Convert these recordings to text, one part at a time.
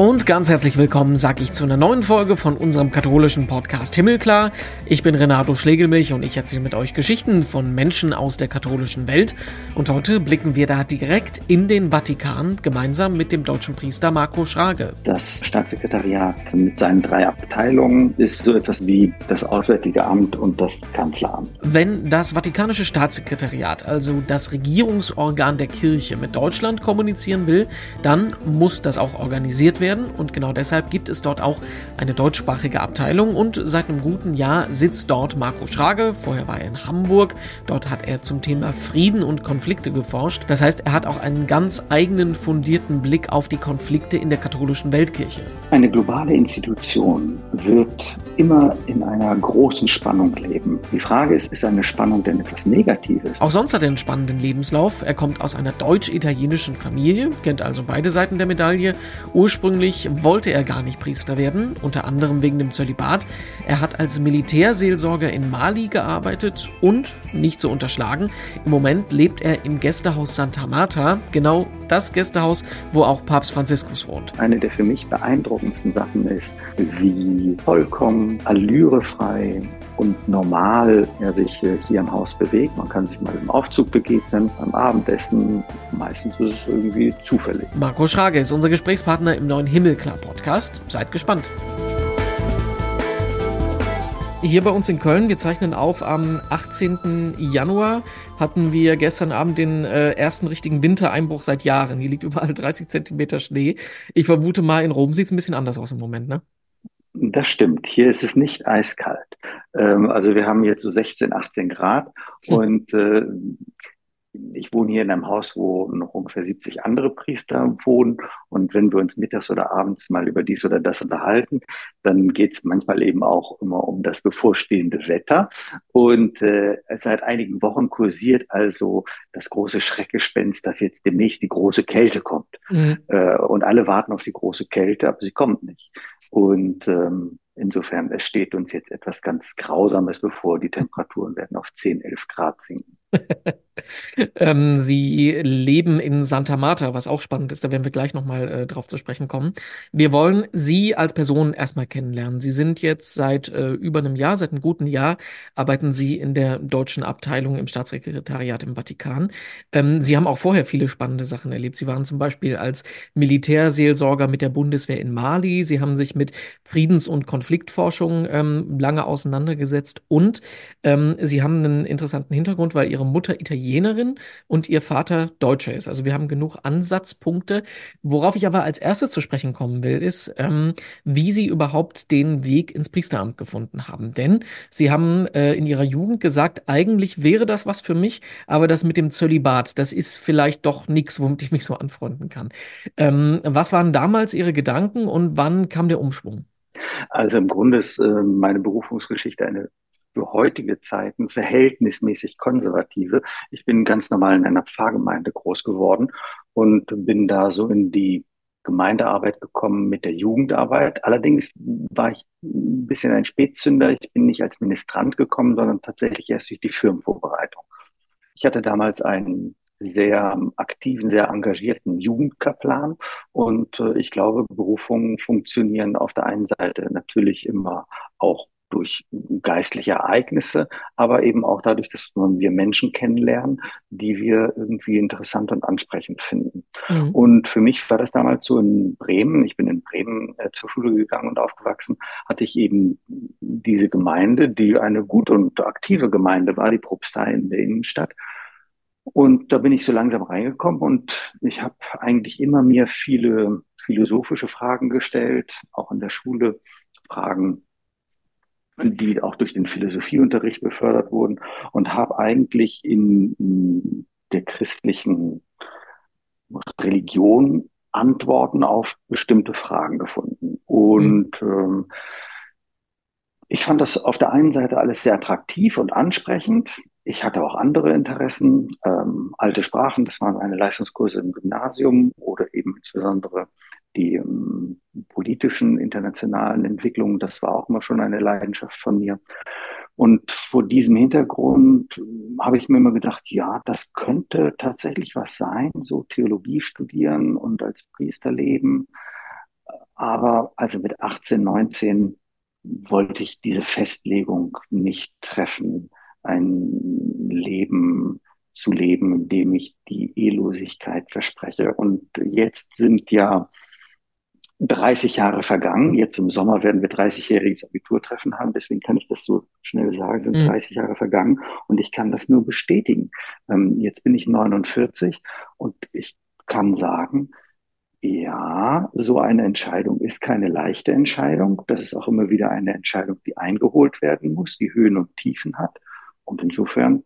Und ganz herzlich willkommen, sag ich, zu einer neuen Folge von unserem katholischen Podcast Himmelklar. Ich bin Renato Schlegelmilch und ich erzähle mit euch Geschichten von Menschen aus der katholischen Welt. Und heute blicken wir da direkt in den Vatikan, gemeinsam mit dem deutschen Priester Marco Schrage. Das Staatssekretariat mit seinen drei Abteilungen ist so etwas wie das Auswärtige Amt und das Kanzleramt. Wenn das Vatikanische Staatssekretariat, also das Regierungsorgan der Kirche, mit Deutschland kommunizieren will, dann muss das auch organisiert werden werden und genau deshalb gibt es dort auch eine deutschsprachige Abteilung und seit einem guten Jahr sitzt dort Marco Schrage. Vorher war er in Hamburg. Dort hat er zum Thema Frieden und Konflikte geforscht. Das heißt, er hat auch einen ganz eigenen fundierten Blick auf die Konflikte in der katholischen Weltkirche. Eine globale Institution wird immer in einer großen Spannung leben. Die Frage ist, ist eine Spannung denn etwas Negatives? Auch sonst hat er einen spannenden Lebenslauf. Er kommt aus einer deutsch-italienischen Familie, kennt also beide Seiten der Medaille. Ursprünglich Ursprünglich wollte er gar nicht Priester werden, unter anderem wegen dem Zölibat. Er hat als Militärseelsorger in Mali gearbeitet und, nicht zu unterschlagen, im Moment lebt er im Gästehaus Santa Marta, genau das Gästehaus, wo auch Papst Franziskus wohnt. Eine der für mich beeindruckendsten Sachen ist, wie vollkommen allürefrei und normal er sich hier im Haus bewegt. Man kann sich mal im Aufzug begegnen, beim Abendessen. Meistens ist es irgendwie zufällig. Marco Schrage ist unser Gesprächspartner im neuen Himmelklar-Podcast. Seid gespannt. Hier bei uns in Köln, wir zeichnen auf am 18. Januar, hatten wir gestern Abend den äh, ersten richtigen Wintereinbruch seit Jahren. Hier liegt überall 30 Zentimeter Schnee. Ich vermute mal, in Rom sieht es ein bisschen anders aus im Moment, ne? Das stimmt. Hier ist es nicht eiskalt. Ähm, also wir haben jetzt so 16, 18 Grad hm. und äh, ich wohne hier in einem Haus, wo noch ungefähr 70 andere Priester wohnen. Und wenn wir uns mittags oder abends mal über dies oder das unterhalten, dann geht es manchmal eben auch immer um das bevorstehende Wetter. Und äh, seit einigen Wochen kursiert also das große Schreckgespenst, dass jetzt demnächst die große Kälte kommt. Mhm. Äh, und alle warten auf die große Kälte, aber sie kommt nicht. Und ähm, insofern, es steht uns jetzt etwas ganz Grausames bevor. Die Temperaturen werden auf 10, 11 Grad sinken. ähm, Sie leben in Santa Marta, was auch spannend ist, da werden wir gleich nochmal äh, drauf zu sprechen kommen. Wir wollen Sie als Person erstmal kennenlernen. Sie sind jetzt seit äh, über einem Jahr, seit einem guten Jahr, arbeiten Sie in der deutschen Abteilung im Staatssekretariat im Vatikan. Ähm, Sie haben auch vorher viele spannende Sachen erlebt. Sie waren zum Beispiel als Militärseelsorger mit der Bundeswehr in Mali. Sie haben sich mit Friedens- und Konfliktforschung ähm, lange auseinandergesetzt und ähm, Sie haben einen interessanten Hintergrund, weil Ihre ihre Mutter Italienerin und ihr Vater Deutscher ist. Also wir haben genug Ansatzpunkte. Worauf ich aber als erstes zu sprechen kommen will, ist, ähm, wie sie überhaupt den Weg ins Priesteramt gefunden haben. Denn sie haben äh, in ihrer Jugend gesagt, eigentlich wäre das was für mich, aber das mit dem Zölibat, das ist vielleicht doch nichts, womit ich mich so anfreunden kann. Ähm, was waren damals Ihre Gedanken und wann kam der Umschwung? Also im Grunde ist äh, meine Berufungsgeschichte eine für heutige Zeiten verhältnismäßig konservative. Ich bin ganz normal in einer Pfarrgemeinde groß geworden und bin da so in die Gemeindearbeit gekommen mit der Jugendarbeit. Allerdings war ich ein bisschen ein Spätzünder. Ich bin nicht als Ministrant gekommen, sondern tatsächlich erst durch die Firmenvorbereitung. Ich hatte damals einen sehr aktiven, sehr engagierten Jugendkaplan. Und äh, ich glaube, Berufungen funktionieren auf der einen Seite natürlich immer auch durch geistliche Ereignisse, aber eben auch dadurch, dass wir Menschen kennenlernen, die wir irgendwie interessant und ansprechend finden. Mhm. Und für mich war das damals so in Bremen, ich bin in Bremen äh, zur Schule gegangen und aufgewachsen, hatte ich eben diese Gemeinde, die eine gute und aktive Gemeinde war, die Propstei in der Innenstadt. Und da bin ich so langsam reingekommen und ich habe eigentlich immer mir viele philosophische Fragen gestellt, auch in der Schule Fragen die auch durch den Philosophieunterricht befördert wurden und habe eigentlich in der christlichen Religion Antworten auf bestimmte Fragen gefunden. Und mhm. ähm, ich fand das auf der einen Seite alles sehr attraktiv und ansprechend. Ich hatte auch andere Interessen, ähm, alte Sprachen, das waren meine Leistungskurse im Gymnasium oder eben insbesondere die ähm, politischen internationalen Entwicklungen, das war auch immer schon eine Leidenschaft von mir. Und vor diesem Hintergrund ähm, habe ich mir immer gedacht, ja, das könnte tatsächlich was sein, so Theologie studieren und als Priester leben. Aber also mit 18, 19 wollte ich diese Festlegung nicht treffen, ein Leben zu leben, in dem ich die Ehelosigkeit verspreche. Und jetzt sind ja 30 Jahre vergangen. Jetzt im Sommer werden wir 30-jähriges Abiturtreffen haben. Deswegen kann ich das so schnell sagen, sind mhm. 30 Jahre vergangen. Und ich kann das nur bestätigen. Ähm, jetzt bin ich 49 und ich kann sagen, ja, so eine Entscheidung ist keine leichte Entscheidung. Das ist auch immer wieder eine Entscheidung, die eingeholt werden muss, die Höhen und Tiefen hat. Und insofern,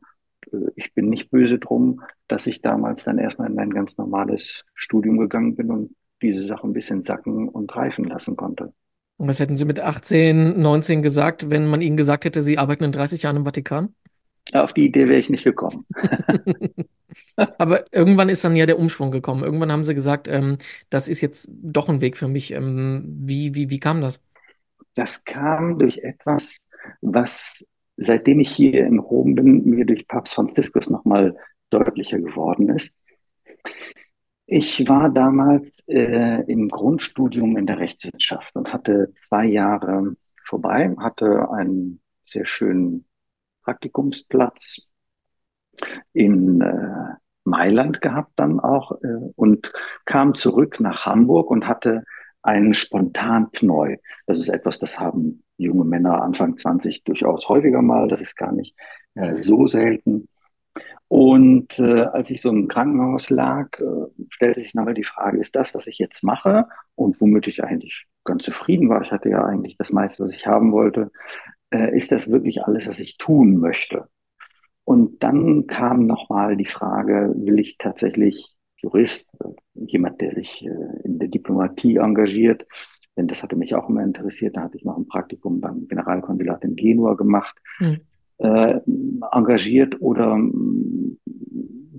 äh, ich bin nicht böse drum, dass ich damals dann erstmal in ein ganz normales Studium gegangen bin und diese Sache ein bisschen sacken und reifen lassen konnte. Und was hätten Sie mit 18, 19 gesagt, wenn man Ihnen gesagt hätte, Sie arbeiten in 30 Jahren im Vatikan? Auf die Idee wäre ich nicht gekommen. Aber irgendwann ist dann ja der Umschwung gekommen. Irgendwann haben Sie gesagt, ähm, das ist jetzt doch ein Weg für mich. Ähm, wie, wie, wie kam das? Das kam durch etwas, was seitdem ich hier in Rom bin, mir durch Papst Franziskus nochmal deutlicher geworden ist. Ich war damals äh, im Grundstudium in der Rechtswissenschaft und hatte zwei Jahre vorbei, hatte einen sehr schönen Praktikumsplatz in äh, Mailand gehabt dann auch äh, und kam zurück nach Hamburg und hatte einen Spontanpneu. Das ist etwas, das haben junge Männer Anfang 20 durchaus häufiger mal. Das ist gar nicht äh, so selten. Und äh, als ich so im Krankenhaus lag, äh, stellte sich nachher die Frage, ist das, was ich jetzt mache und womit ich eigentlich ganz zufrieden war, ich hatte ja eigentlich das meiste, was ich haben wollte, äh, ist das wirklich alles, was ich tun möchte? Und dann kam nochmal die Frage, will ich tatsächlich Jurist, äh, jemand, der sich äh, in der Diplomatie engagiert, denn das hatte mich auch immer interessiert. Da hatte ich noch ein Praktikum beim Generalkonsulat in Genua gemacht. Mhm äh, engagiert oder mm,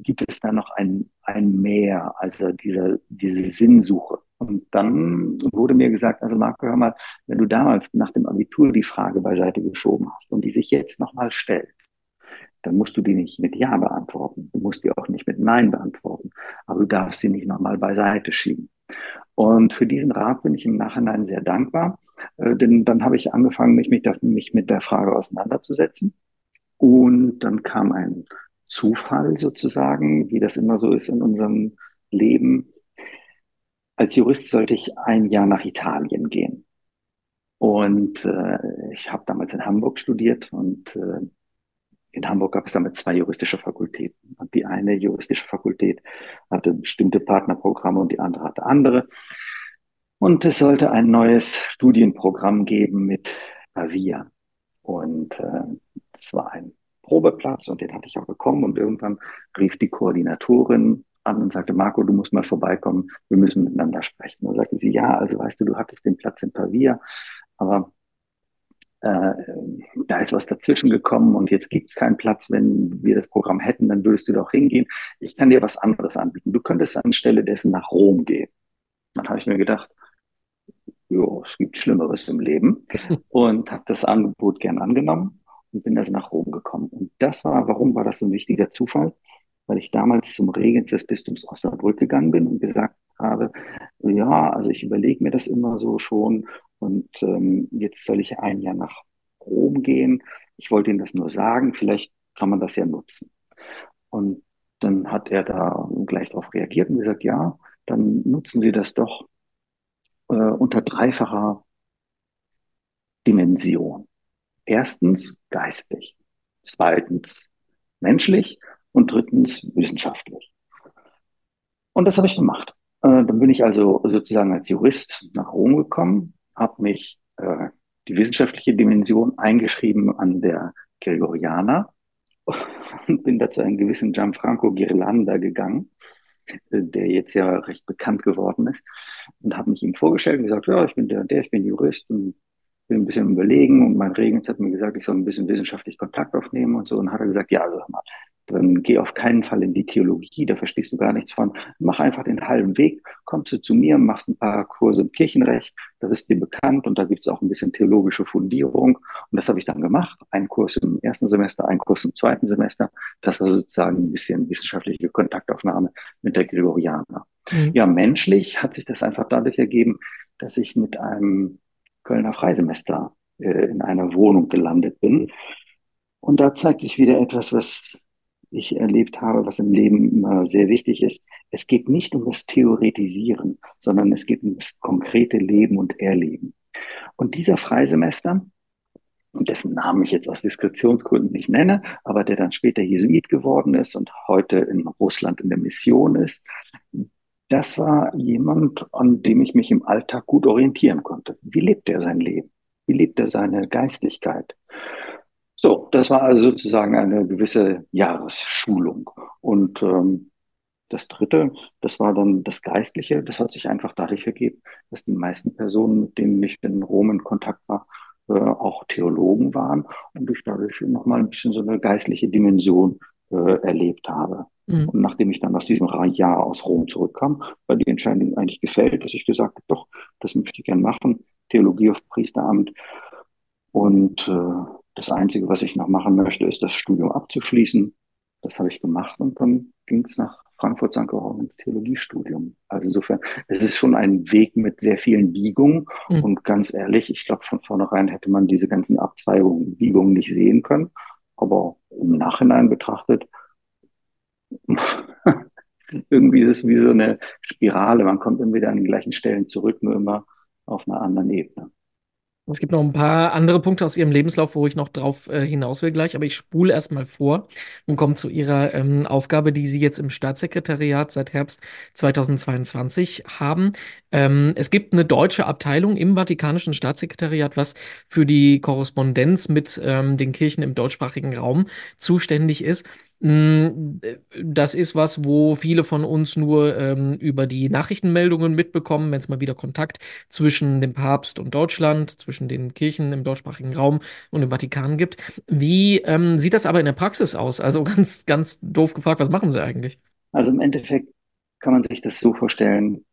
gibt es da noch ein, ein Mehr, also diese, diese Sinnsuche? Und dann wurde mir gesagt, also Marco, hör mal, wenn du damals nach dem Abitur die Frage beiseite geschoben hast und die sich jetzt nochmal stellt, dann musst du die nicht mit Ja beantworten. Du musst die auch nicht mit Nein beantworten. Aber du darfst sie nicht nochmal beiseite schieben. Und für diesen Rat bin ich im Nachhinein sehr dankbar, äh, denn dann habe ich angefangen, mich mit, der, mich mit der Frage auseinanderzusetzen. Und dann kam ein Zufall sozusagen, wie das immer so ist in unserem Leben. Als Jurist sollte ich ein Jahr nach Italien gehen. Und äh, ich habe damals in Hamburg studiert und äh, in Hamburg gab es damit zwei juristische Fakultäten. Und die eine juristische Fakultät hatte bestimmte Partnerprogramme und die andere hatte andere. Und es sollte ein neues Studienprogramm geben mit Pavia. Und äh, es war ein Probeplatz und den hatte ich auch bekommen. Und irgendwann rief die Koordinatorin an und sagte, Marco, du musst mal vorbeikommen, wir müssen miteinander sprechen. Und sagte sie, ja, also weißt du, du hattest den Platz in Pavia, aber äh, da ist was dazwischen gekommen und jetzt gibt es keinen Platz. Wenn wir das Programm hätten, dann würdest du doch hingehen. Ich kann dir was anderes anbieten. Du könntest anstelle dessen nach Rom gehen. Dann habe ich mir gedacht, jo, es gibt Schlimmeres im Leben und habe das Angebot gern angenommen und bin also nach Rom gekommen. Und das war, warum war das so ein wichtiger Zufall? Weil ich damals zum Regens des Bistums Osnabrück gegangen bin und gesagt habe, ja, also ich überlege mir das immer so schon und ähm, jetzt soll ich ein Jahr nach Rom gehen. Ich wollte Ihnen das nur sagen, vielleicht kann man das ja nutzen. Und dann hat er da gleich darauf reagiert und gesagt, ja, dann nutzen Sie das doch äh, unter dreifacher Dimension. Erstens geistig, zweitens menschlich und drittens wissenschaftlich. Und das habe ich gemacht. Äh, dann bin ich also sozusagen als Jurist nach Rom gekommen, habe mich äh, die wissenschaftliche Dimension eingeschrieben an der Gregoriana und bin da zu einem gewissen Gianfranco Ghirlanda gegangen, der jetzt ja recht bekannt geworden ist, und habe mich ihm vorgestellt und gesagt, ja, ich bin der, der, ich bin Jurist und bin ein bisschen überlegen und mein Regens hat mir gesagt, ich soll ein bisschen wissenschaftlich Kontakt aufnehmen und so. Und hat er gesagt, ja, also hör mal, dann geh auf keinen Fall in die Theologie, da verstehst du gar nichts von. Mach einfach den halben Weg, kommst du zu mir, machst ein paar Kurse im Kirchenrecht, das ist dir bekannt und da gibt's auch ein bisschen theologische Fundierung. Und das habe ich dann gemacht. Ein Kurs im ersten Semester, ein Kurs im zweiten Semester. Das war sozusagen ein bisschen wissenschaftliche Kontaktaufnahme mit der Gregorianer. Mhm. Ja, menschlich hat sich das einfach dadurch ergeben, dass ich mit einem Kölner Freisemester äh, in einer Wohnung gelandet bin. Und da zeigt sich wieder etwas, was ich erlebt habe, was im Leben immer sehr wichtig ist. Es geht nicht um das Theoretisieren, sondern es geht um das konkrete Leben und Erleben. Und dieser Freisemester, dessen Namen ich jetzt aus Diskretionsgründen nicht nenne, aber der dann später Jesuit geworden ist und heute in Russland in der Mission ist, das war jemand, an dem ich mich im Alltag gut orientieren konnte. Wie lebt er sein Leben? Wie lebt er seine Geistlichkeit? So, das war also sozusagen eine gewisse Jahresschulung. Und ähm, das Dritte, das war dann das Geistliche. Das hat sich einfach dadurch ergeben, dass die meisten Personen, mit denen ich in Rom in Kontakt war, äh, auch Theologen waren und ich dadurch nochmal ein bisschen so eine geistliche Dimension äh, erlebt habe. Mhm. Und nachdem ich dann aus diesem Jahr aus Rom zurückkam, war die Entscheidung eigentlich gefällt, dass ich gesagt habe, doch, das möchte ich gerne machen. Theologie auf Priesteramt. Und äh, das Einzige, was ich noch machen möchte, ist das Studium abzuschließen. Das habe ich gemacht und dann ging es nach Frankfurt St. Georg ins Theologiestudium. Also insofern, es ist schon ein Weg mit sehr vielen Biegungen. Mhm. Und ganz ehrlich, ich glaube, von vornherein hätte man diese ganzen Abzweigungen, Biegungen nicht sehen können. Aber im Nachhinein betrachtet, irgendwie ist es wie so eine Spirale. Man kommt immer wieder an den gleichen Stellen zurück, nur immer auf einer anderen Ebene. Es gibt noch ein paar andere Punkte aus Ihrem Lebenslauf, wo ich noch drauf äh, hinaus will gleich, aber ich spule erstmal vor und komme zu Ihrer ähm, Aufgabe, die Sie jetzt im Staatssekretariat seit Herbst 2022 haben. Ähm, es gibt eine deutsche Abteilung im Vatikanischen Staatssekretariat, was für die Korrespondenz mit ähm, den Kirchen im deutschsprachigen Raum zuständig ist. Mm, das ist was, wo viele von uns nur ähm, über die Nachrichtenmeldungen mitbekommen, wenn es mal wieder Kontakt zwischen dem Papst und Deutschland, zwischen den Kirchen im deutschsprachigen Raum und dem Vatikan gibt. Wie ähm, sieht das aber in der Praxis aus? Also ganz, ganz doof gefragt, was machen Sie eigentlich? Also im Endeffekt kann man sich das so vorstellen,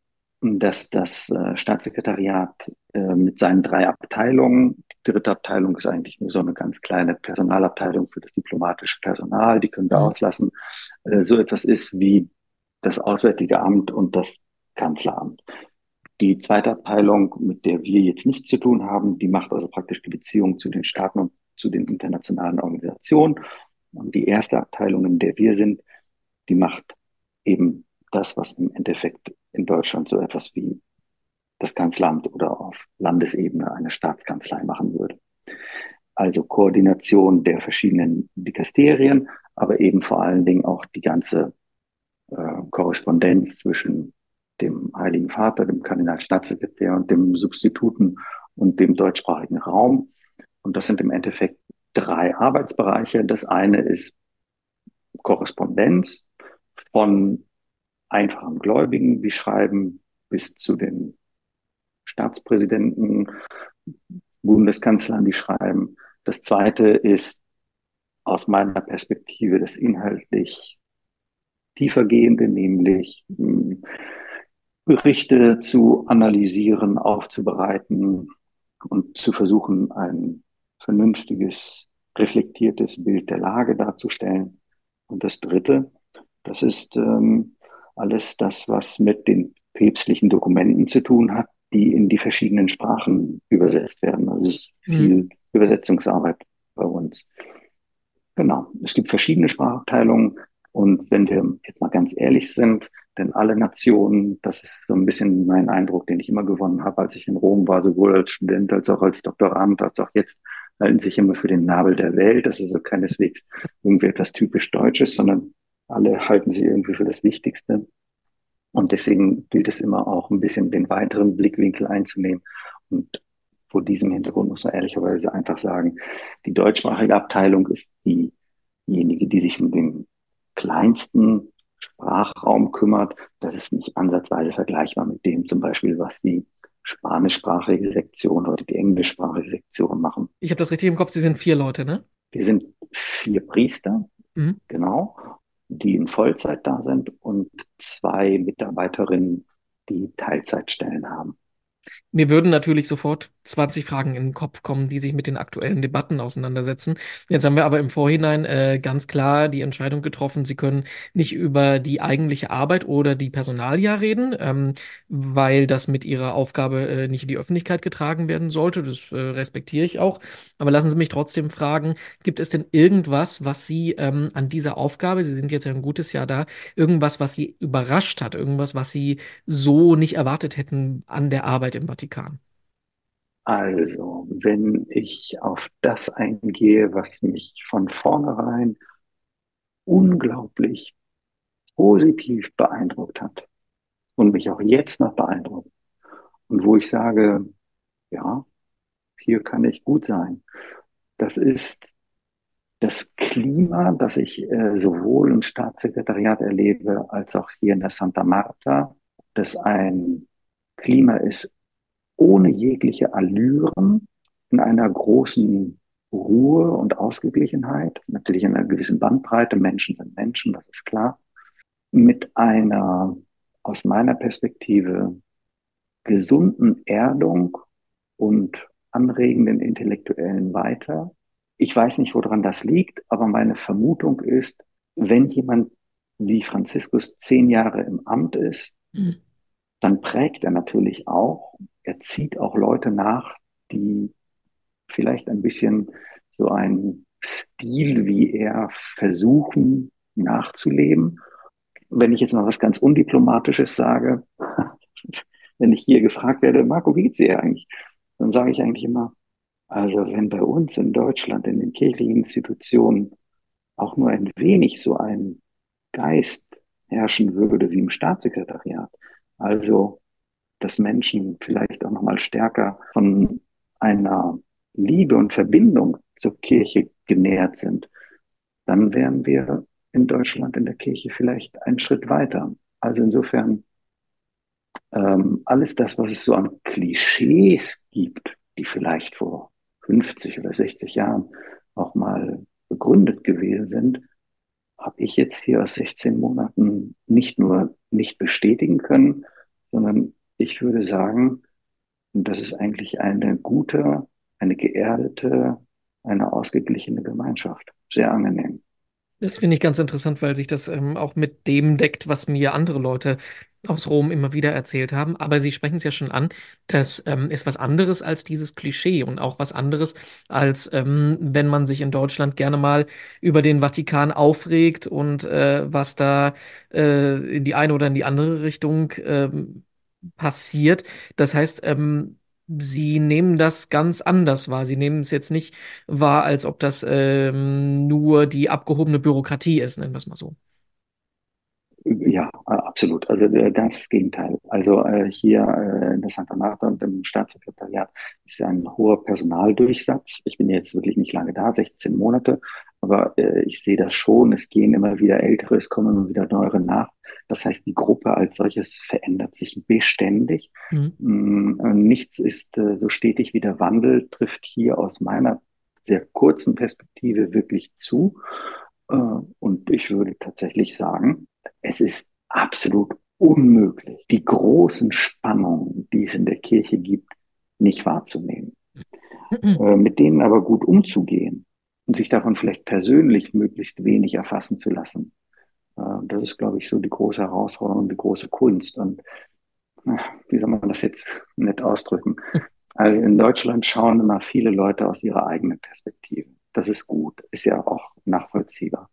dass das äh, Staatssekretariat äh, mit seinen drei Abteilungen, die dritte Abteilung ist eigentlich nur so eine ganz kleine Personalabteilung für das diplomatische Personal, die können wir mhm. auslassen, äh, so etwas ist wie das Auswärtige Amt und das Kanzleramt. Die zweite Abteilung, mit der wir jetzt nichts zu tun haben, die macht also praktisch die Beziehung zu den Staaten und zu den internationalen Organisationen. Und die erste Abteilung, in der wir sind, die macht eben das, was im Endeffekt in Deutschland so etwas wie das Kanzleramt oder auf Landesebene eine Staatskanzlei machen würde. Also Koordination der verschiedenen Dikasterien, aber eben vor allen Dingen auch die ganze äh, Korrespondenz zwischen dem Heiligen Vater, dem Kardinalstaatssekretär und dem Substituten und dem deutschsprachigen Raum. Und das sind im Endeffekt drei Arbeitsbereiche. Das eine ist Korrespondenz von einfachen Gläubigen, die schreiben, bis zu den Staatspräsidenten, Bundeskanzlern, die schreiben. Das zweite ist aus meiner Perspektive das inhaltlich tiefergehende, nämlich hm, Berichte zu analysieren, aufzubereiten und zu versuchen, ein vernünftiges, reflektiertes Bild der Lage darzustellen. Und das Dritte, das ist ähm, alles das, was mit den päpstlichen Dokumenten zu tun hat, die in die verschiedenen Sprachen übersetzt werden. Also es ist mhm. viel mhm. Übersetzungsarbeit bei uns. Genau. Es gibt verschiedene Sprachabteilungen. Und wenn wir jetzt mal ganz ehrlich sind, denn alle Nationen, das ist so ein bisschen mein Eindruck, den ich immer gewonnen habe, als ich in Rom war, sowohl als Student als auch als Doktorand, als auch jetzt, halten sich immer für den Nabel der Welt. Das ist also keineswegs irgendwie etwas typisch Deutsches, sondern alle halten sie irgendwie für das Wichtigste. Und deswegen gilt es immer auch ein bisschen den weiteren Blickwinkel einzunehmen. Und vor diesem Hintergrund muss man ehrlicherweise einfach sagen, die deutschsprachige Abteilung ist diejenige, die sich um den kleinsten Sprachraum kümmert. Das ist nicht ansatzweise vergleichbar mit dem zum Beispiel, was die spanischsprachige Sektion oder die englischsprachige Sektion machen. Ich habe das richtig im Kopf, Sie sind vier Leute, ne? Wir sind vier Priester, mhm. genau die in Vollzeit da sind und zwei Mitarbeiterinnen, die Teilzeitstellen haben. Mir würden natürlich sofort 20 Fragen in den Kopf kommen, die sich mit den aktuellen Debatten auseinandersetzen. Jetzt haben wir aber im Vorhinein äh, ganz klar die Entscheidung getroffen, Sie können nicht über die eigentliche Arbeit oder die Personalia reden, ähm, weil das mit Ihrer Aufgabe äh, nicht in die Öffentlichkeit getragen werden sollte. Das äh, respektiere ich auch. Aber lassen Sie mich trotzdem fragen, gibt es denn irgendwas, was Sie ähm, an dieser Aufgabe, Sie sind jetzt ja ein gutes Jahr da, irgendwas, was Sie überrascht hat, irgendwas, was Sie so nicht erwartet hätten an der Arbeit im Vatikan? Also, wenn ich auf das eingehe, was mich von vornherein unglaublich positiv beeindruckt hat und mich auch jetzt noch beeindruckt und wo ich sage, ja, hier kann ich gut sein, das ist das Klima, das ich äh, sowohl im Staatssekretariat erlebe als auch hier in der Santa Marta, das ein Klima ist ohne jegliche Allüren, in einer großen Ruhe und Ausgeglichenheit, natürlich in einer gewissen Bandbreite, Menschen sind Menschen, das ist klar, mit einer aus meiner Perspektive gesunden Erdung und anregenden intellektuellen Weiter. Ich weiß nicht, woran das liegt, aber meine Vermutung ist, wenn jemand wie Franziskus zehn Jahre im Amt ist, mhm. dann prägt er natürlich auch, er zieht auch Leute nach, die vielleicht ein bisschen so einen Stil wie er versuchen nachzuleben. Wenn ich jetzt mal was ganz Undiplomatisches sage, wenn ich hier gefragt werde, Marco, wie geht's dir eigentlich? Dann sage ich eigentlich immer, also wenn bei uns in Deutschland in den kirchlichen Institutionen auch nur ein wenig so ein Geist herrschen würde wie im Staatssekretariat, also dass Menschen vielleicht auch nochmal stärker von einer Liebe und Verbindung zur Kirche genährt sind, dann wären wir in Deutschland in der Kirche vielleicht einen Schritt weiter. Also insofern ähm, alles das, was es so an Klischees gibt, die vielleicht vor 50 oder 60 Jahren auch mal begründet gewesen sind, habe ich jetzt hier aus 16 Monaten nicht nur nicht bestätigen können, sondern ich würde sagen, das ist eigentlich eine gute, eine geerdete, eine ausgeglichene Gemeinschaft. Sehr angenehm. Das finde ich ganz interessant, weil sich das ähm, auch mit dem deckt, was mir andere Leute aus Rom immer wieder erzählt haben. Aber Sie sprechen es ja schon an, das ähm, ist was anderes als dieses Klischee und auch was anderes als ähm, wenn man sich in Deutschland gerne mal über den Vatikan aufregt und äh, was da äh, in die eine oder in die andere Richtung äh, passiert. Das heißt, ähm, Sie nehmen das ganz anders wahr. Sie nehmen es jetzt nicht wahr, als ob das ähm, nur die abgehobene Bürokratie ist, nennen wir es mal so. Ja, absolut. Also äh, ganz das Gegenteil. Also äh, hier äh, in der Santa Marta und im Staatssekretariat ist ein hoher Personaldurchsatz. Ich bin jetzt wirklich nicht lange da, 16 Monate, aber äh, ich sehe das schon. Es gehen immer wieder Ältere, es kommen immer wieder Neuere nach. Das heißt, die Gruppe als solches verändert sich beständig. Mhm. Mm, nichts ist äh, so stetig wie der Wandel, trifft hier aus meiner sehr kurzen Perspektive wirklich zu. Äh, und ich würde tatsächlich sagen, es ist absolut unmöglich, die großen Spannungen, die es in der Kirche gibt, nicht wahrzunehmen. Mhm. Äh, mit denen aber gut umzugehen und sich davon vielleicht persönlich möglichst wenig erfassen zu lassen. Äh, das ist, glaube ich, so die große Herausforderung, die große Kunst. Und wie soll man das jetzt nett ausdrücken? Also in Deutschland schauen immer viele Leute aus ihrer eigenen Perspektive. Das ist gut, ist ja auch nachvollziehbar.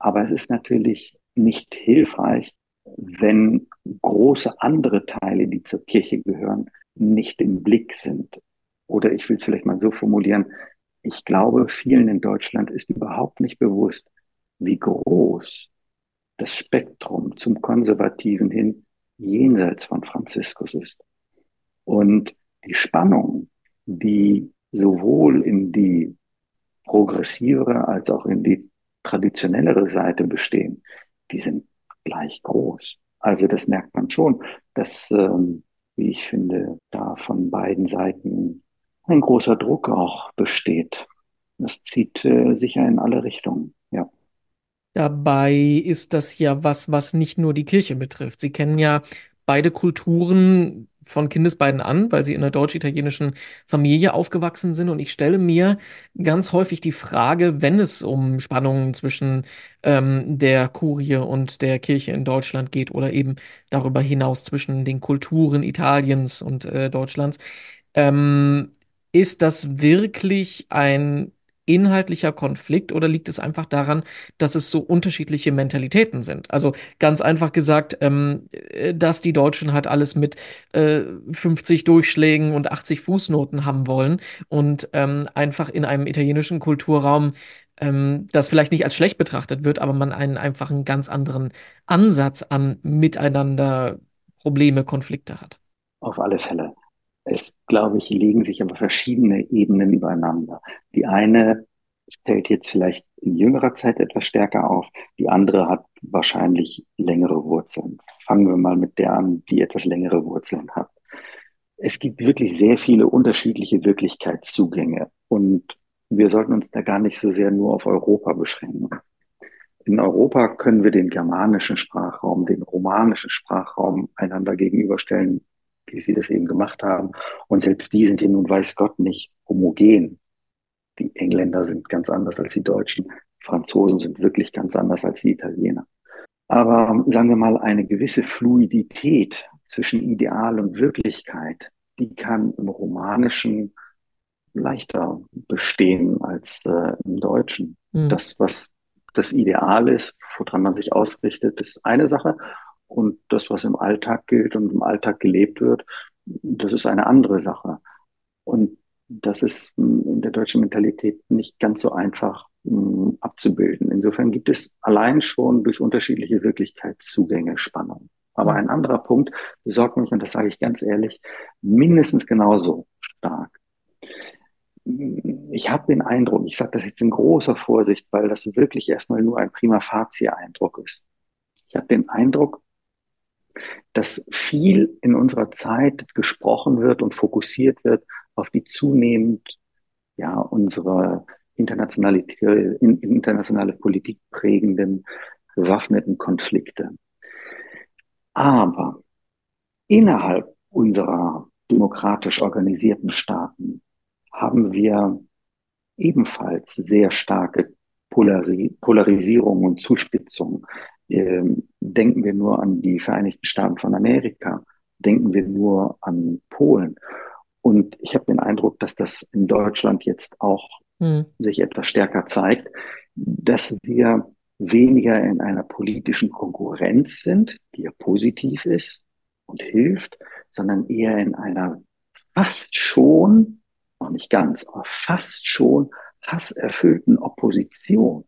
Aber es ist natürlich nicht hilfreich, wenn große andere Teile, die zur Kirche gehören, nicht im Blick sind. Oder ich will es vielleicht mal so formulieren, ich glaube, vielen in Deutschland ist überhaupt nicht bewusst, wie groß das Spektrum zum Konservativen hin jenseits von Franziskus ist. Und die Spannung, die sowohl in die progressivere als auch in die traditionellere Seite bestehen, die sind gleich groß. Also das merkt man schon, dass, ähm, wie ich finde, da von beiden Seiten ein großer Druck auch besteht. Das zieht äh, sicher in alle Richtungen, ja. Dabei ist das ja was, was nicht nur die Kirche betrifft. Sie kennen ja beide Kulturen von Kindesbeinen an, weil sie in einer deutsch-italienischen Familie aufgewachsen sind. Und ich stelle mir ganz häufig die Frage, wenn es um Spannungen zwischen ähm, der Kurie und der Kirche in Deutschland geht oder eben darüber hinaus zwischen den Kulturen Italiens und äh, Deutschlands, ähm, ist das wirklich ein inhaltlicher Konflikt oder liegt es einfach daran, dass es so unterschiedliche Mentalitäten sind? Also ganz einfach gesagt, ähm, äh, dass die Deutschen halt alles mit äh, 50 Durchschlägen und 80 Fußnoten haben wollen und ähm, einfach in einem italienischen Kulturraum ähm, das vielleicht nicht als schlecht betrachtet wird, aber man einen einfach einen ganz anderen Ansatz an Miteinander Probleme, Konflikte hat. Auf alle Fälle. Es, glaube ich, legen sich aber verschiedene Ebenen übereinander. Die eine fällt jetzt vielleicht in jüngerer Zeit etwas stärker auf, die andere hat wahrscheinlich längere Wurzeln. Fangen wir mal mit der an, die etwas längere Wurzeln hat. Es gibt wirklich sehr viele unterschiedliche Wirklichkeitszugänge und wir sollten uns da gar nicht so sehr nur auf Europa beschränken. In Europa können wir den germanischen Sprachraum, den romanischen Sprachraum einander gegenüberstellen, wie sie das eben gemacht haben. Und selbst die sind ja nun, weiß Gott, nicht homogen. Die Engländer sind ganz anders als die Deutschen. Franzosen sind wirklich ganz anders als die Italiener. Aber sagen wir mal, eine gewisse Fluidität zwischen Ideal und Wirklichkeit, die kann im Romanischen leichter bestehen als äh, im Deutschen. Mhm. Das, was das Ideal ist, woran man sich ausrichtet, ist eine Sache. Und das, was im Alltag gilt und im Alltag gelebt wird, das ist eine andere Sache. Und das ist hm, in der deutschen Mentalität nicht ganz so einfach hm, abzubilden. Insofern gibt es allein schon durch unterschiedliche Wirklichkeitszugänge Spannung. Aber ein anderer Punkt besorgt mich, und das sage ich ganz ehrlich, mindestens genauso stark. Ich habe den Eindruck, ich sage das jetzt in großer Vorsicht, weil das wirklich erstmal nur ein prima facie-Eindruck ist. Ich habe den Eindruck, dass viel in unserer Zeit gesprochen wird und fokussiert wird auf die zunehmend ja unsere internationale, internationale Politik prägenden bewaffneten Konflikte. Aber innerhalb unserer demokratisch organisierten Staaten haben wir ebenfalls sehr starke Polarisierung und Zuspitzung denken wir nur an die Vereinigten Staaten von Amerika, denken wir nur an Polen. Und ich habe den Eindruck, dass das in Deutschland jetzt auch hm. sich etwas stärker zeigt, dass wir weniger in einer politischen Konkurrenz sind, die ja positiv ist und hilft, sondern eher in einer fast schon, noch nicht ganz, aber fast schon hasserfüllten Opposition.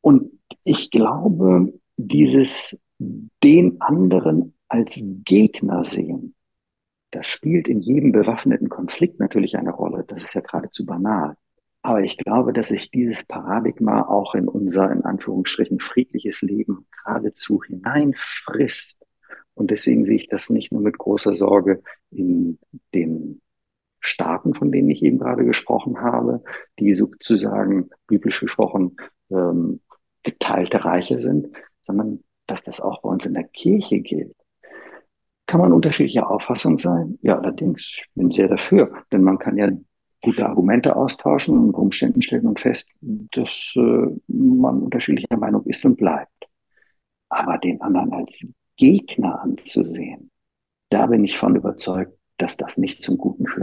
Und ich glaube, dieses den anderen als Gegner sehen, das spielt in jedem bewaffneten Konflikt natürlich eine Rolle. Das ist ja geradezu banal. Aber ich glaube, dass sich dieses Paradigma auch in unser, in Anführungsstrichen, friedliches Leben geradezu hineinfrisst. Und deswegen sehe ich das nicht nur mit großer Sorge in den Staaten, von denen ich eben gerade gesprochen habe, die sozusagen, biblisch gesprochen, ähm, geteilte Reiche sind, sondern dass das auch bei uns in der Kirche gilt. Kann man unterschiedlicher Auffassung sein? Ja, allerdings, ich bin sehr dafür, denn man kann ja gute Argumente austauschen und unter Umständen stellt man fest, dass äh, man unterschiedlicher Meinung ist und bleibt. Aber den anderen als Gegner anzusehen, da bin ich von überzeugt, dass das nicht zum Guten wird.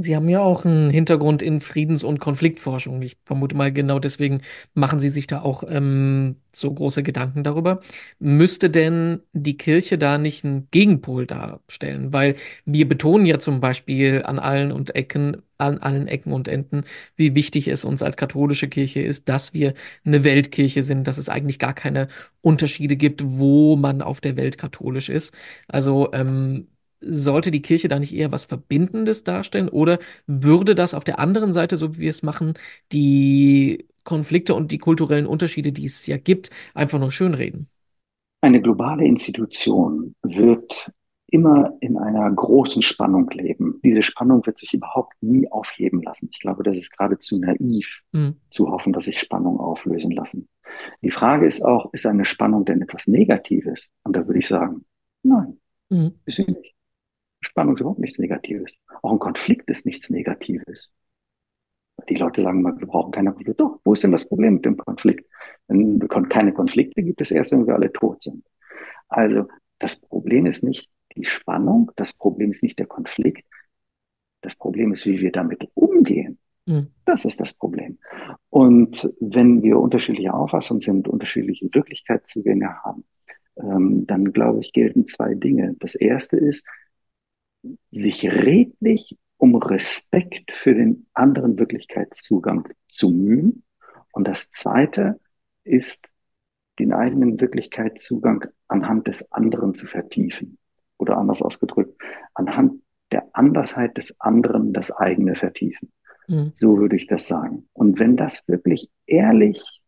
Sie haben ja auch einen Hintergrund in Friedens- und Konfliktforschung. Ich vermute mal, genau deswegen machen Sie sich da auch ähm, so große Gedanken darüber. Müsste denn die Kirche da nicht einen Gegenpol darstellen? Weil wir betonen ja zum Beispiel an allen und Ecken, an allen Ecken und Enden, wie wichtig es uns als katholische Kirche ist, dass wir eine Weltkirche sind, dass es eigentlich gar keine Unterschiede gibt, wo man auf der Welt katholisch ist. Also ähm, sollte die Kirche da nicht eher was Verbindendes darstellen? Oder würde das auf der anderen Seite, so wie wir es machen, die Konflikte und die kulturellen Unterschiede, die es ja gibt, einfach nur schönreden? Eine globale Institution wird immer in einer großen Spannung leben. Diese Spannung wird sich überhaupt nie aufheben lassen. Ich glaube, das ist geradezu naiv mhm. zu hoffen, dass sich Spannung auflösen lassen. Die Frage ist auch, ist eine Spannung denn etwas Negatives? Und da würde ich sagen, nein, mhm. ist sie nicht. Spannung ist überhaupt nichts Negatives. Auch ein Konflikt ist nichts Negatives. Die Leute sagen mal, wir brauchen keine Konflikte. Doch, wo ist denn das Problem mit dem Konflikt? Wenn keine Konflikte gibt es erst, wenn wir alle tot sind. Also das Problem ist nicht die Spannung, das Problem ist nicht der Konflikt, das Problem ist, wie wir damit umgehen. Mhm. Das ist das Problem. Und wenn wir unterschiedliche Auffassungen sind, unterschiedliche Wirklichkeitszugänge haben, ähm, dann glaube ich, gelten zwei Dinge. Das erste ist, sich redlich um Respekt für den anderen Wirklichkeitszugang zu mühen. Und das zweite ist, den eigenen Wirklichkeitszugang anhand des anderen zu vertiefen. Oder anders ausgedrückt, anhand der Andersheit des anderen das eigene vertiefen. Mhm. So würde ich das sagen. Und wenn das wirklich ehrlich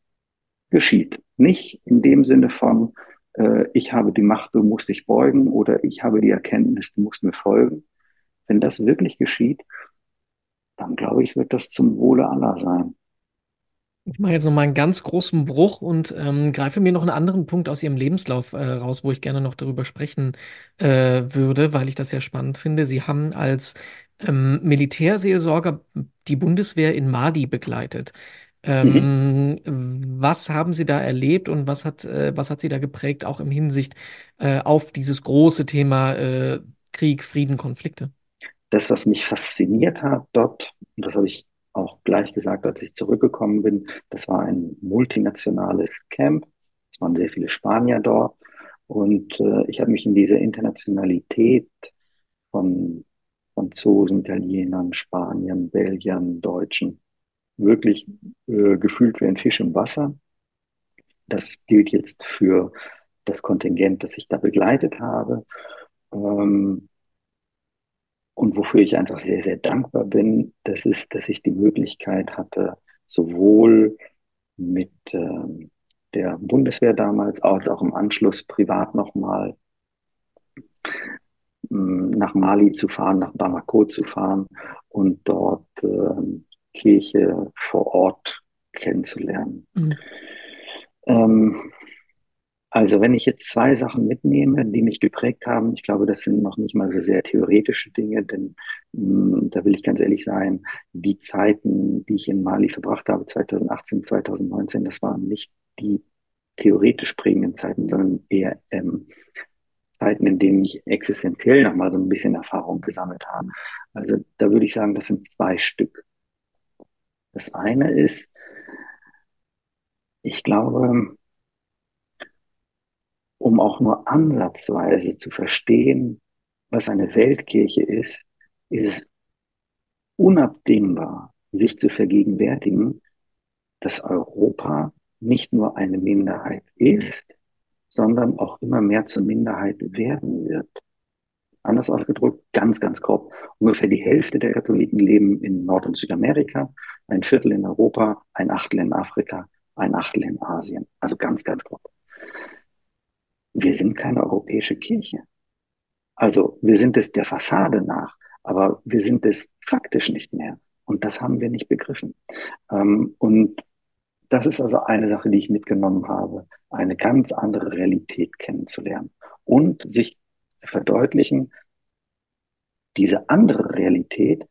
geschieht, nicht in dem Sinne von, äh, ich habe die Macht, du musst dich beugen oder ich habe die Erkenntnis, du musst mir folgen, wenn das wirklich geschieht, dann glaube ich, wird das zum Wohle aller sein. Ich mache jetzt noch mal einen ganz großen Bruch und ähm, greife mir noch einen anderen Punkt aus Ihrem Lebenslauf äh, raus, wo ich gerne noch darüber sprechen äh, würde, weil ich das sehr spannend finde. Sie haben als ähm, Militärseelsorger die Bundeswehr in Mali begleitet. Ähm, mhm. Was haben Sie da erlebt und was hat, äh, was hat Sie da geprägt, auch im Hinsicht äh, auf dieses große Thema äh, Krieg, Frieden, Konflikte? Das, was mich fasziniert hat dort, und das habe ich auch gleich gesagt, als ich zurückgekommen bin, das war ein multinationales Camp. Es waren sehr viele Spanier dort. Und äh, ich habe mich in dieser Internationalität von Franzosen, Italienern, Spaniern, Belgiern, Deutschen wirklich äh, gefühlt wie ein Fisch im Wasser. Das gilt jetzt für das Kontingent, das ich da begleitet habe. Ähm, und wofür ich einfach sehr, sehr dankbar bin, das ist, dass ich die Möglichkeit hatte, sowohl mit äh, der Bundeswehr damals als auch im Anschluss privat nochmal hm, nach Mali zu fahren, nach Bamako zu fahren und dort äh, Kirche vor Ort kennenzulernen. Mhm. Ähm, also wenn ich jetzt zwei Sachen mitnehme, die mich geprägt haben, ich glaube, das sind noch nicht mal so sehr theoretische Dinge, denn mh, hm, da will ich ganz ehrlich sein, die Zeiten, die ich in Mali verbracht habe, 2018, 2019, das waren nicht die theoretisch prägenden Zeiten, sondern eher ähm, Zeiten, in denen ich existenziell nochmal so ein bisschen Erfahrung gesammelt habe. Also da würde ich sagen, das sind zwei Stück. Das eine ist, ich glaube, um auch nur ansatzweise zu verstehen, was eine Weltkirche ist, ist unabdingbar, sich zu vergegenwärtigen, dass Europa nicht nur eine Minderheit ist, sondern auch immer mehr zur Minderheit werden wird. Anders ausgedrückt, ganz, ganz grob, ungefähr die Hälfte der Katholiken leben in Nord- und Südamerika, ein Viertel in Europa, ein Achtel in Afrika, ein Achtel in Asien. Also ganz, ganz grob wir sind keine europäische Kirche. Also wir sind es der Fassade nach, aber wir sind es faktisch nicht mehr. Und das haben wir nicht begriffen. Ähm, und das ist also eine Sache, die ich mitgenommen habe, eine ganz andere Realität kennenzulernen und sich verdeutlichen, diese andere Realität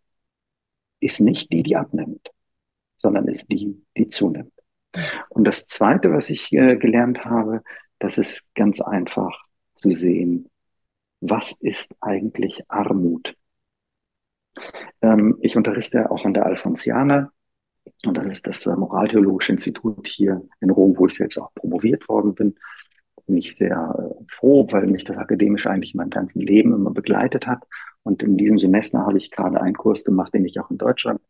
ist nicht die, die abnimmt, sondern ist die, die zunimmt. Und das Zweite, was ich äh, gelernt habe, das ist ganz einfach zu sehen, was ist eigentlich Armut. Ähm, ich unterrichte auch an der Alfonsianer und das ist das Moraltheologische Institut hier in Rom, wo ich selbst auch promoviert worden bin. Bin ich sehr äh, froh, weil mich das akademisch eigentlich mein ganzes Leben immer begleitet hat. Und in diesem Semester habe ich gerade einen Kurs gemacht, den ich auch in Deutschland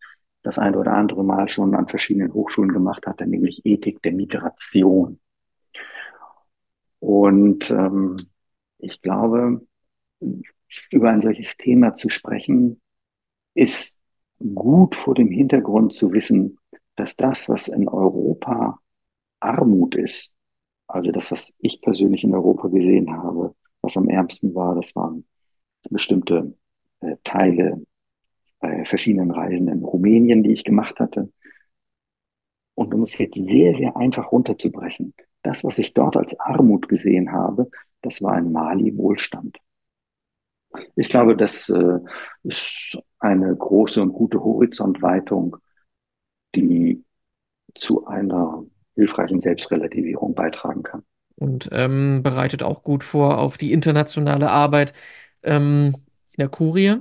das eine oder andere Mal schon an verschiedenen Hochschulen gemacht hatte, nämlich Ethik der Migration. Und ähm, ich glaube, über ein solches Thema zu sprechen, ist gut vor dem Hintergrund zu wissen, dass das, was in Europa Armut ist, also das, was ich persönlich in Europa gesehen habe, was am ärmsten war, das waren bestimmte äh, Teile bei verschiedenen Reisen in Rumänien, die ich gemacht hatte. Und um es jetzt sehr, sehr einfach runterzubrechen, das, was ich dort als Armut gesehen habe, das war in Mali Wohlstand. Ich glaube, das äh, ist eine große und gute Horizontweitung, die zu einer hilfreichen Selbstrelativierung beitragen kann. Und ähm, bereitet auch gut vor auf die internationale Arbeit ähm, in der Kurie.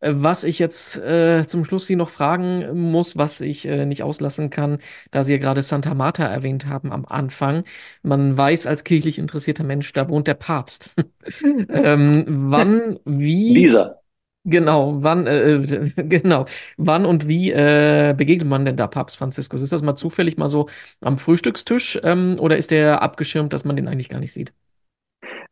Äh, Was ich jetzt äh, zum Schluss Sie noch fragen muss, was ich äh, nicht auslassen kann, da Sie ja gerade Santa Marta erwähnt haben am Anfang. Man weiß als kirchlich interessierter Mensch, da wohnt der Papst. ähm, wann, wie, Lisa, genau, wann, äh, äh, genau, wann und wie äh, begegnet man denn da Papst Franziskus? Ist das mal zufällig mal so am Frühstückstisch ähm, oder ist der abgeschirmt, dass man den eigentlich gar nicht sieht?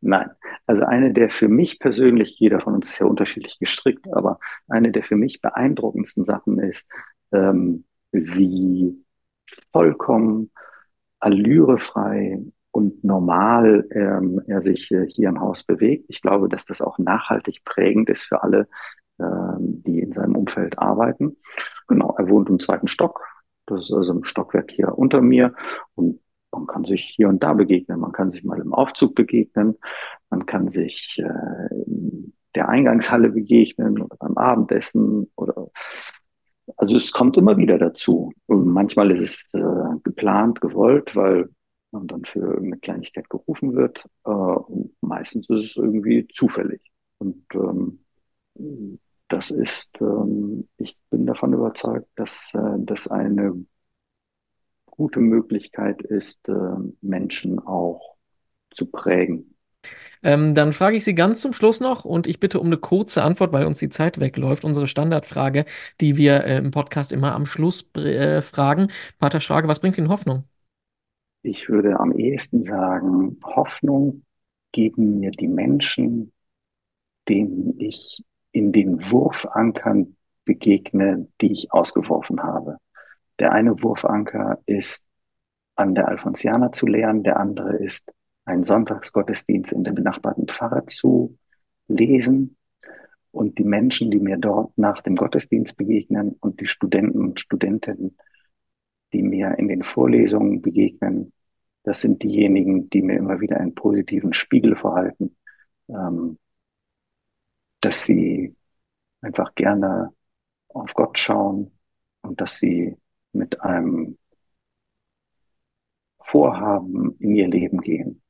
nein. Also eine der für mich persönlich, jeder von uns ist ja unterschiedlich gestrickt, aber eine der für mich beeindruckendsten Sachen ist, ähm, wie vollkommen allürefrei und normal ähm, er sich äh, hier im Haus bewegt. Ich glaube, dass das auch nachhaltig prägend ist für alle, ähm, die in seinem Umfeld arbeiten. Genau, er wohnt im zweiten Stock. Das ist also im Stockwerk hier unter mir und man kann sich hier und da begegnen. Man kann sich mal im Aufzug begegnen. Man kann sich äh, in der Eingangshalle begegnen oder beim Abendessen oder also es kommt immer wieder dazu. Und manchmal ist es äh, geplant, gewollt, weil man dann für irgendeine Kleinigkeit gerufen wird. Äh, und meistens ist es irgendwie zufällig. Und ähm, das ist, ähm, ich bin davon überzeugt, dass äh, das eine gute Möglichkeit ist, äh, Menschen auch zu prägen. Ähm, dann frage ich Sie ganz zum Schluss noch und ich bitte um eine kurze Antwort, weil uns die Zeit wegläuft. Unsere Standardfrage, die wir äh, im Podcast immer am Schluss äh, fragen. Pater Schrage, was bringt Ihnen Hoffnung? Ich würde am ehesten sagen, Hoffnung geben mir die Menschen, denen ich in den Wurfankern begegne, die ich ausgeworfen habe. Der eine Wurfanker ist, an der Alfonsianer zu lernen, der andere ist, einen Sonntagsgottesdienst in der benachbarten Pfarre zu lesen. Und die Menschen, die mir dort nach dem Gottesdienst begegnen und die Studenten und Studentinnen, die mir in den Vorlesungen begegnen, das sind diejenigen, die mir immer wieder einen positiven Spiegel verhalten, ähm, dass sie einfach gerne auf Gott schauen und dass sie mit einem Vorhaben in ihr Leben gehen.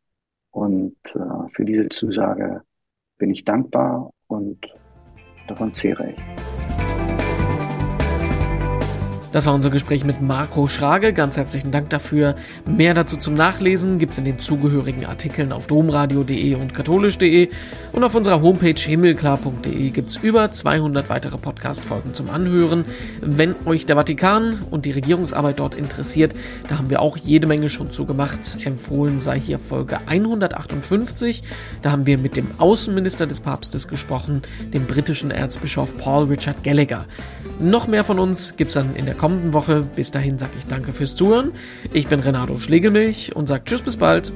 Und äh, für diese Zusage bin ich dankbar und davon zehre ich. Das war unser Gespräch mit Marco Schrage. Ganz herzlichen Dank dafür. Mehr dazu zum Nachlesen gibt es in den zugehörigen Artikeln auf domradio.de und katholisch.de und auf unserer Homepage himmelklar.de gibt es über 200 weitere Podcast-Folgen zum Anhören. Wenn euch der Vatikan und die Regierungsarbeit dort interessiert, da haben wir auch jede Menge schon zugemacht. Empfohlen sei hier Folge 158. Da haben wir mit dem Außenminister des Papstes gesprochen, dem britischen Erzbischof Paul Richard Gallagher. Noch mehr von uns gibt es dann in der kommenden Woche. Bis dahin sage ich danke fürs Zuhören. Ich bin Renato Schlegelmilch und sage Tschüss bis bald.